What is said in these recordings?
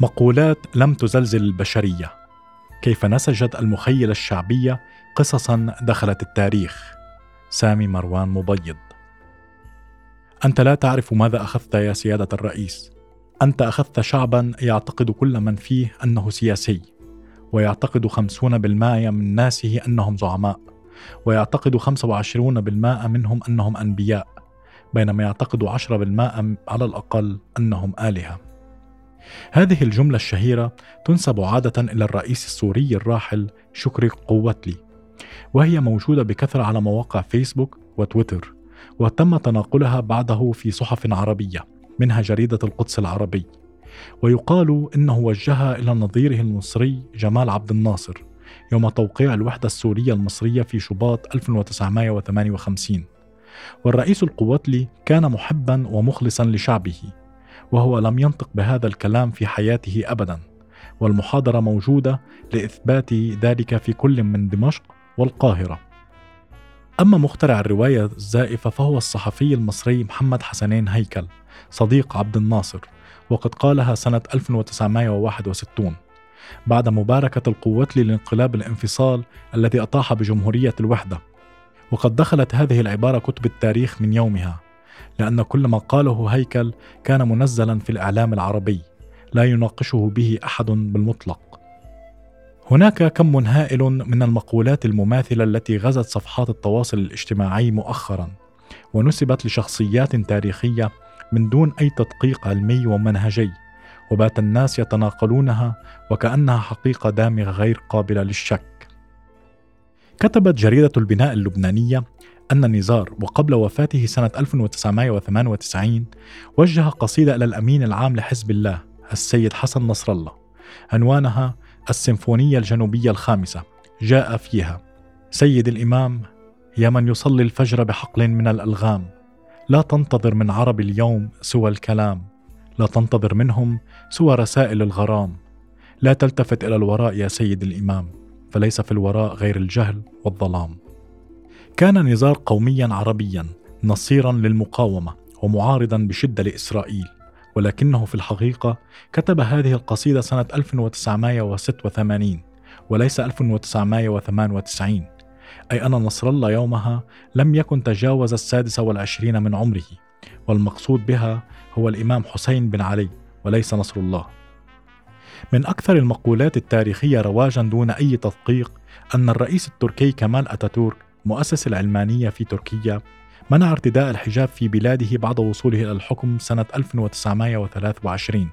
مقولات لم تزلزل البشرية كيف نسجت المخيلة الشعبية قصصا دخلت التاريخ. سامي مروان مبيض. أنت لا تعرف ماذا أخذت يا سيادة الرئيس. أنت أخذت شعبا يعتقد كل من فيه أنه سياسي ويعتقد خمسون بالمائة من ناسه أنهم زعماء ويعتقد خمسة وعشرون بالمائة منهم أنهم أنبياء بينما يعتقد عشرة بالمائة على الأقل أنهم آلهة. هذه الجملة الشهيرة تنسب عادة إلى الرئيس السوري الراحل شكري قوتلي وهي موجودة بكثرة على مواقع فيسبوك وتويتر وتم تناقلها بعده في صحف عربية منها جريدة القدس العربي ويقال إنه وجهها إلى نظيره المصري جمال عبد الناصر يوم توقيع الوحدة السورية المصرية في شباط 1958 والرئيس القواتلي كان محبا ومخلصا لشعبه. وهو لم ينطق بهذا الكلام في حياته ابدا والمحاضرة موجودة لإثبات ذلك في كل من دمشق والقاهرة. أما مخترع الرواية الزائفة فهو الصحفي المصري محمد حسنين هيكل صديق عبد الناصر وقد قالها سنة 1961 بعد مباركة القوات للانقلاب الانفصال الذي أطاح بجمهورية الوحدة. وقد دخلت هذه العبارة كتب التاريخ من يومها. لأن كل ما قاله هيكل كان منزلا في الإعلام العربي لا يناقشه به أحد بالمطلق. هناك كم هائل من المقولات المماثلة التي غزت صفحات التواصل الاجتماعي مؤخرا ونسبت لشخصيات تاريخية من دون أي تدقيق علمي ومنهجي وبات الناس يتناقلونها وكأنها حقيقة دامغة غير قابلة للشك. كتبت جريدة البناء اللبنانية أن نزار وقبل وفاته سنة 1998 وجه قصيدة إلى الأمين العام لحزب الله السيد حسن نصر الله. عنوانها السيمفونية الجنوبية الخامسة. جاء فيها سيد الإمام يا من يصلي الفجر بحقل من الألغام. لا تنتظر من عرب اليوم سوى الكلام. لا تنتظر منهم سوى رسائل الغرام. لا تلتفت إلى الوراء يا سيد الإمام. فليس في الوراء غير الجهل والظلام. كان نزار قوميا عربيا نصيرا للمقاومة ومعارضا بشدة لإسرائيل ولكنه في الحقيقة كتب هذه القصيدة سنة 1986 وليس 1998 أي أن نصر الله يومها لم يكن تجاوز السادس والعشرين من عمره والمقصود بها هو الإمام حسين بن علي وليس نصر الله. من أكثر المقولات التاريخية رواجا دون أي تدقيق أن الرئيس التركي كمال أتاتورك مؤسس العلمانية في تركيا منع ارتداء الحجاب في بلاده بعد وصوله إلى الحكم سنة 1923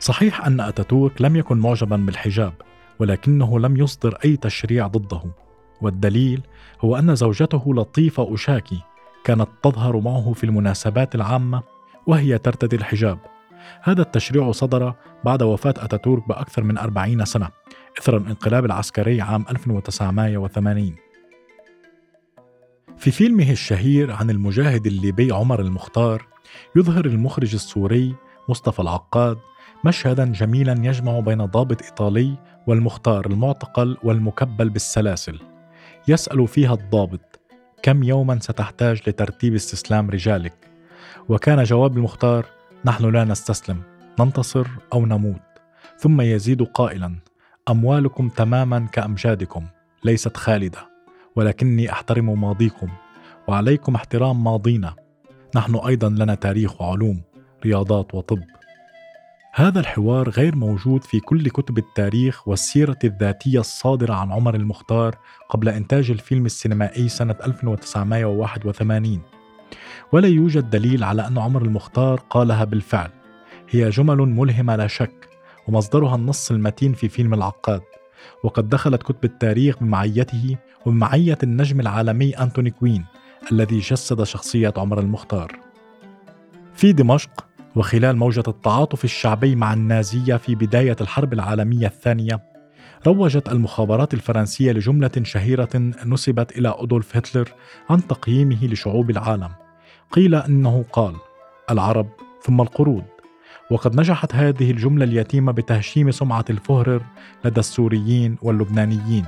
صحيح أن أتاتورك لم يكن معجبا بالحجاب ولكنه لم يصدر أي تشريع ضده. والدليل هو أن زوجته لطيفة أشاكي كانت تظهر معه في المناسبات العامة وهي ترتدي الحجاب. هذا التشريع صدر بعد وفاة أتاتورك بأكثر من أربعين سنة إثر الانقلاب العسكري عام 1980 في فيلمه الشهير عن المجاهد الليبي عمر المختار يظهر المخرج السوري مصطفى العقاد مشهدا جميلا يجمع بين ضابط إيطالي والمختار المعتقل والمكبل بالسلاسل. يسأل فيها الضابط كم يوما ستحتاج لترتيب استسلام رجالك؟ وكان جواب المختار نحن لا نستسلم ننتصر أو نموت. ثم يزيد قائلا أموالكم تماما كأمجادكم ليست خالدة. ولكني أحترم ماضيكم وعليكم احترام ماضينا. نحن أيضا لنا تاريخ وعلوم رياضات وطب. هذا الحوار غير موجود في كل كتب التاريخ والسيرة الذاتية الصادرة عن عمر المختار قبل إنتاج الفيلم السينمائي سنة 1981 ولا يوجد دليل على أن عمر المختار قالها بالفعل. هي جمل ملهمة لا شك ومصدرها النص المتين في فيلم العقاد. وقد دخلت كتب التاريخ بمعيته وبمعية النجم العالمي أنتوني كوين الذي جسد شخصية عمر المختار. في دمشق وخلال موجة التعاطف الشعبي مع النازية في بداية الحرب العالمية الثانية روجت المخابرات الفرنسية لجملة شهيرة نسبت إلى أدولف هتلر عن تقييمه لشعوب العالم. قيل إنه قال العرب ثم القرود وقد نجحت هذه الجملة اليتيمة بتهشيم سمعة الفهرر لدى السوريين واللبنانيين.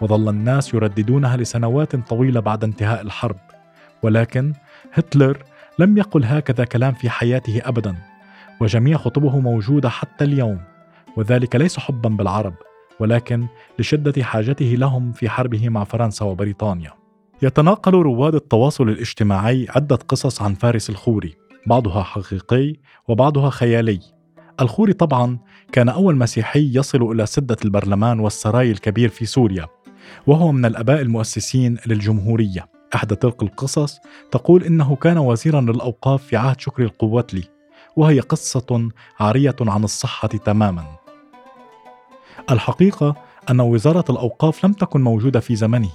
وظل الناس يرددونها لسنوات طويلة بعد انتهاء الحرب. ولكن هتلر لم يقل هكذا كلام في حياته ابدا. وجميع خطبه موجودة حتى اليوم. وذلك ليس حبا بالعرب. ولكن لشدة حاجته لهم في حربه مع فرنسا وبريطانيا. يتناقل رواد التواصل الاجتماعي عدة قصص عن فارس الخوري، بعضها حقيقي وبعضها خيالي. الخوري طبعا كان أول مسيحي يصل إلى سدة البرلمان والسراي الكبير في سوريا، وهو من الآباء المؤسسين للجمهورية. إحدى تلك القصص تقول إنه كان وزيرا للأوقاف في عهد شكري القوتلي، وهي قصة عارية عن الصحة تماما. الحقيقة أن وزارة الأوقاف لم تكن موجودة في زمنه.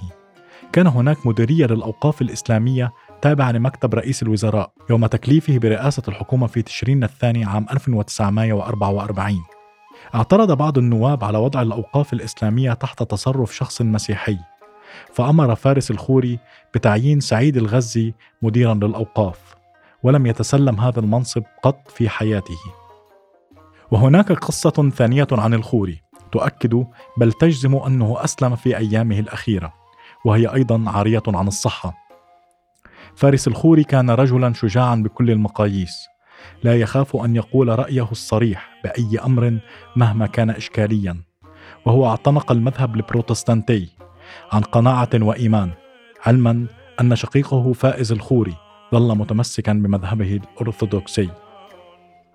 كان هناك مديرية للأوقاف الإسلامية تابعة لمكتب رئيس الوزراء يوم تكليفه برئاسة الحكومة في تشرين الثاني عام 1944 اعترض بعض النواب على وضع الأوقاف الإسلامية تحت تصرف شخص مسيحي فأمر فارس الخوري بتعيين سعيد الغزي مديرا للأوقاف ولم يتسلم هذا المنصب قط في حياته. وهناك قصة ثانية عن الخوري. تؤكد بل تجزم أنه أسلم في أيامه الأخيرة وهي أيضا عارية عن الصحة. فارس الخوري كان رجلا شجاعا بكل المقاييس. لا يخاف أن يقول رأيه الصريح بأي أمر مهما كان اشكاليا وهو اعتنق المذهب البروتستانتي عن قناعة وإيمان علما أن شقيقه فائز الخوري ظل متمسكا بمذهبه الأرثوذكسي.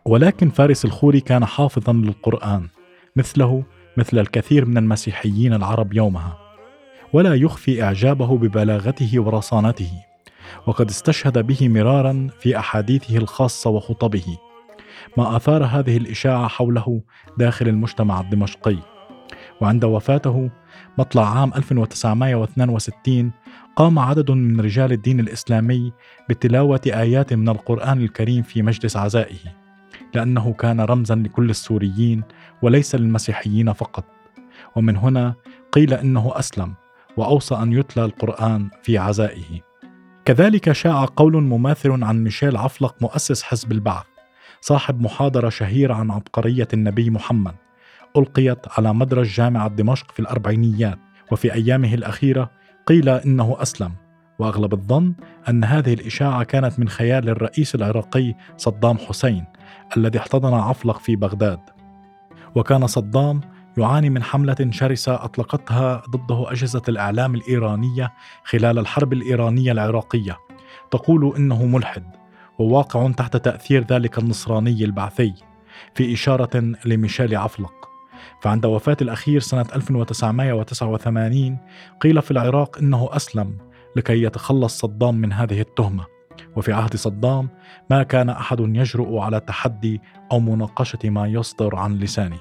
ولكن فارس الخوري كان حافظا للقرآن مثله مثل الكثير من المسيحيين العرب يومها ولا يخفي إعجابه ببلاغته ورصانته وقد استشهد به مرارا في أحاديثه الخاصة وخطبه ما أثار هذه الإشاعة حوله داخل المجتمع الدمشقي. وعند وفاته مطلع عام 1962 قام عدد من رجال الدين الإسلامي بتلاوة آيات من القرآن الكريم في مجلس عزائه. لأنه كان رمزا لكل السوريين وليس للمسيحيين فقط. ومن هنا قيل إنه أسلم وأوصى أن يتلى القرآن في عزائه. كذلك شاع قول مماثل عن ميشيل عفلق مؤسس حزب البعث صاحب محاضرة شهيرة عن عبقرية النبي محمد ألقيت على مدرج جامعة دمشق في الأربعينيات. وفي أيامه الأخيرة قيل إنه أسلم. وأغلب الظن أن هذه الإشاعة كانت من خيال الرئيس العراقي صدام حسين الذي احتضن عفلق في بغداد. وكان صدام يعاني من حملة شرسة أطلقتها ضده أجهزة الإعلام الإيرانية خلال الحرب الإيرانية العراقية. تقول إنه ملحد وواقع تحت تأثير ذلك النصراني البعثي في إشارة لميشيل عفلق. فعند وفاة الأخير سنة 1989 قيل في العراق إنه أسلم لكي يتخلص صدام من هذه التهمة. وفي عهد صدام ما كان أحد يجرؤ على تحدي أو مناقشة ما يصدر عن لسانه.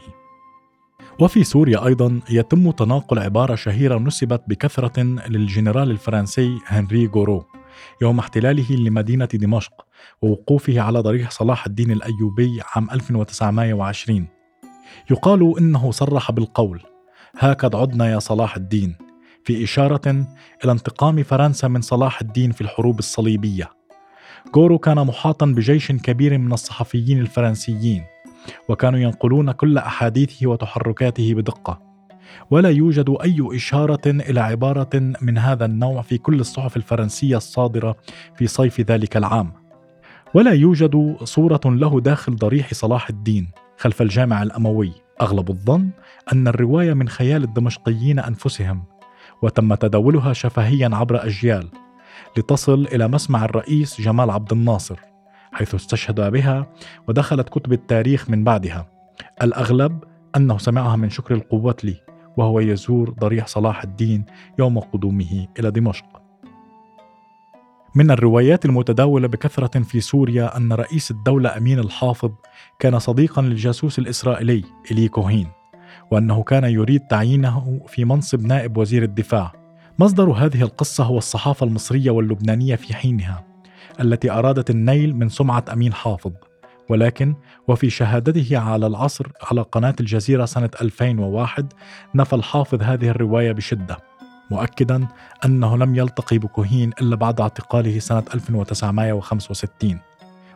وفي سوريا أيضا يتم تناقل عبارة شهيرة نسبت بكثرة للجنرال الفرنسي هنري غورو يوم احتلاله لمدينة دمشق ووقوفه على ضريح صلاح الدين الأيوبي عام 1920 يقال إنه صرح بالقول هكذا عدنا يا صلاح الدين في إشارة إلى انتقام فرنسا من صلاح الدين في الحروب الصليبية. غورو كان محاطا بجيش كبير من الصحفيين الفرنسيين وكانوا ينقلون كل أحاديثه وتحركاته بدقة. ولا يوجد أي إشارة إلى عبارة من هذا النوع في كل الصحف الفرنسية الصادرة في صيف ذلك العام. ولا يوجد صورة له داخل ضريح صلاح الدين خلف الجامع الأموي. أغلب الظن أن الرواية من خيال الدمشقيين أنفسهم وتم تداولها شفهيا عبر أجيال. لتصل إلى مسمع الرئيس جمال عبد الناصر حيث استشهد بها ودخلت كتب التاريخ من بعدها. الأغلب أنه سمعها من شكر القوتلي وهو يزور ضريح صلاح الدين يوم قدومه إلى دمشق. من الروايات المتداولة بكثرة في سوريا أن رئيس الدولة أمين الحافظ كان صديقا للجاسوس الإسرائيلي إلي كوهين وأنه كان يريد تعيينه في منصب نائب وزير الدفاع. مصدر هذه القصة هو الصحافة المصرية واللبنانية في حينها التي أرادت النيل من سمعة أمين حافظ ولكن وفي شهادته على العصر على قناة الجزيرة سنة 2001 نفى الحافظ هذه الرواية بشدة مؤكدا أنه لم يلتقي بكوهين إلا بعد اعتقاله سنة 1965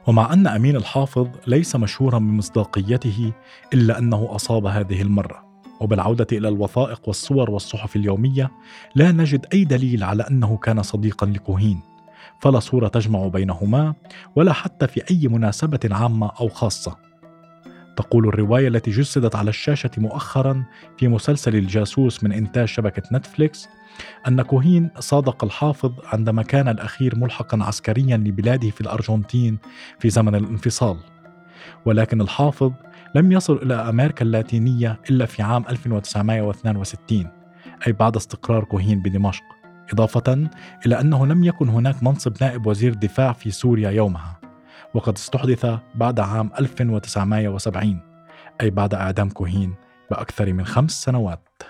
ومع أن أمين الحافظ ليس مشهورا بمصداقيته إلا أنه أصاب هذه المرة. وبالعودة إلى الوثائق والصور والصحف اليومية لا نجد أي دليل على أنه كان صديقا لكوهين فلا صورة تجمع بينهما ولا حتى في أي مناسبة عامة أو خاصة. تقول الرواية التي جسدت على الشاشة مؤخرا في مسلسل الجاسوس من إنتاج شبكة نتفليكس أن كوهين صادق الحافظ عندما كان الأخير ملحقا عسكريا لبلاده في الأرجنتين في زمن الانفصال. ولكن الحافظ لم يصل إلى أمريكا اللاتينية إلا في عام 1962 أي بعد استقرار كوهين بدمشق إضافة إلى أنه لم يكن هناك منصب نائب وزير دفاع في سوريا يومها وقد استحدث بعد عام 1970 أي بعد إعدام كوهين بأكثر من خمس سنوات.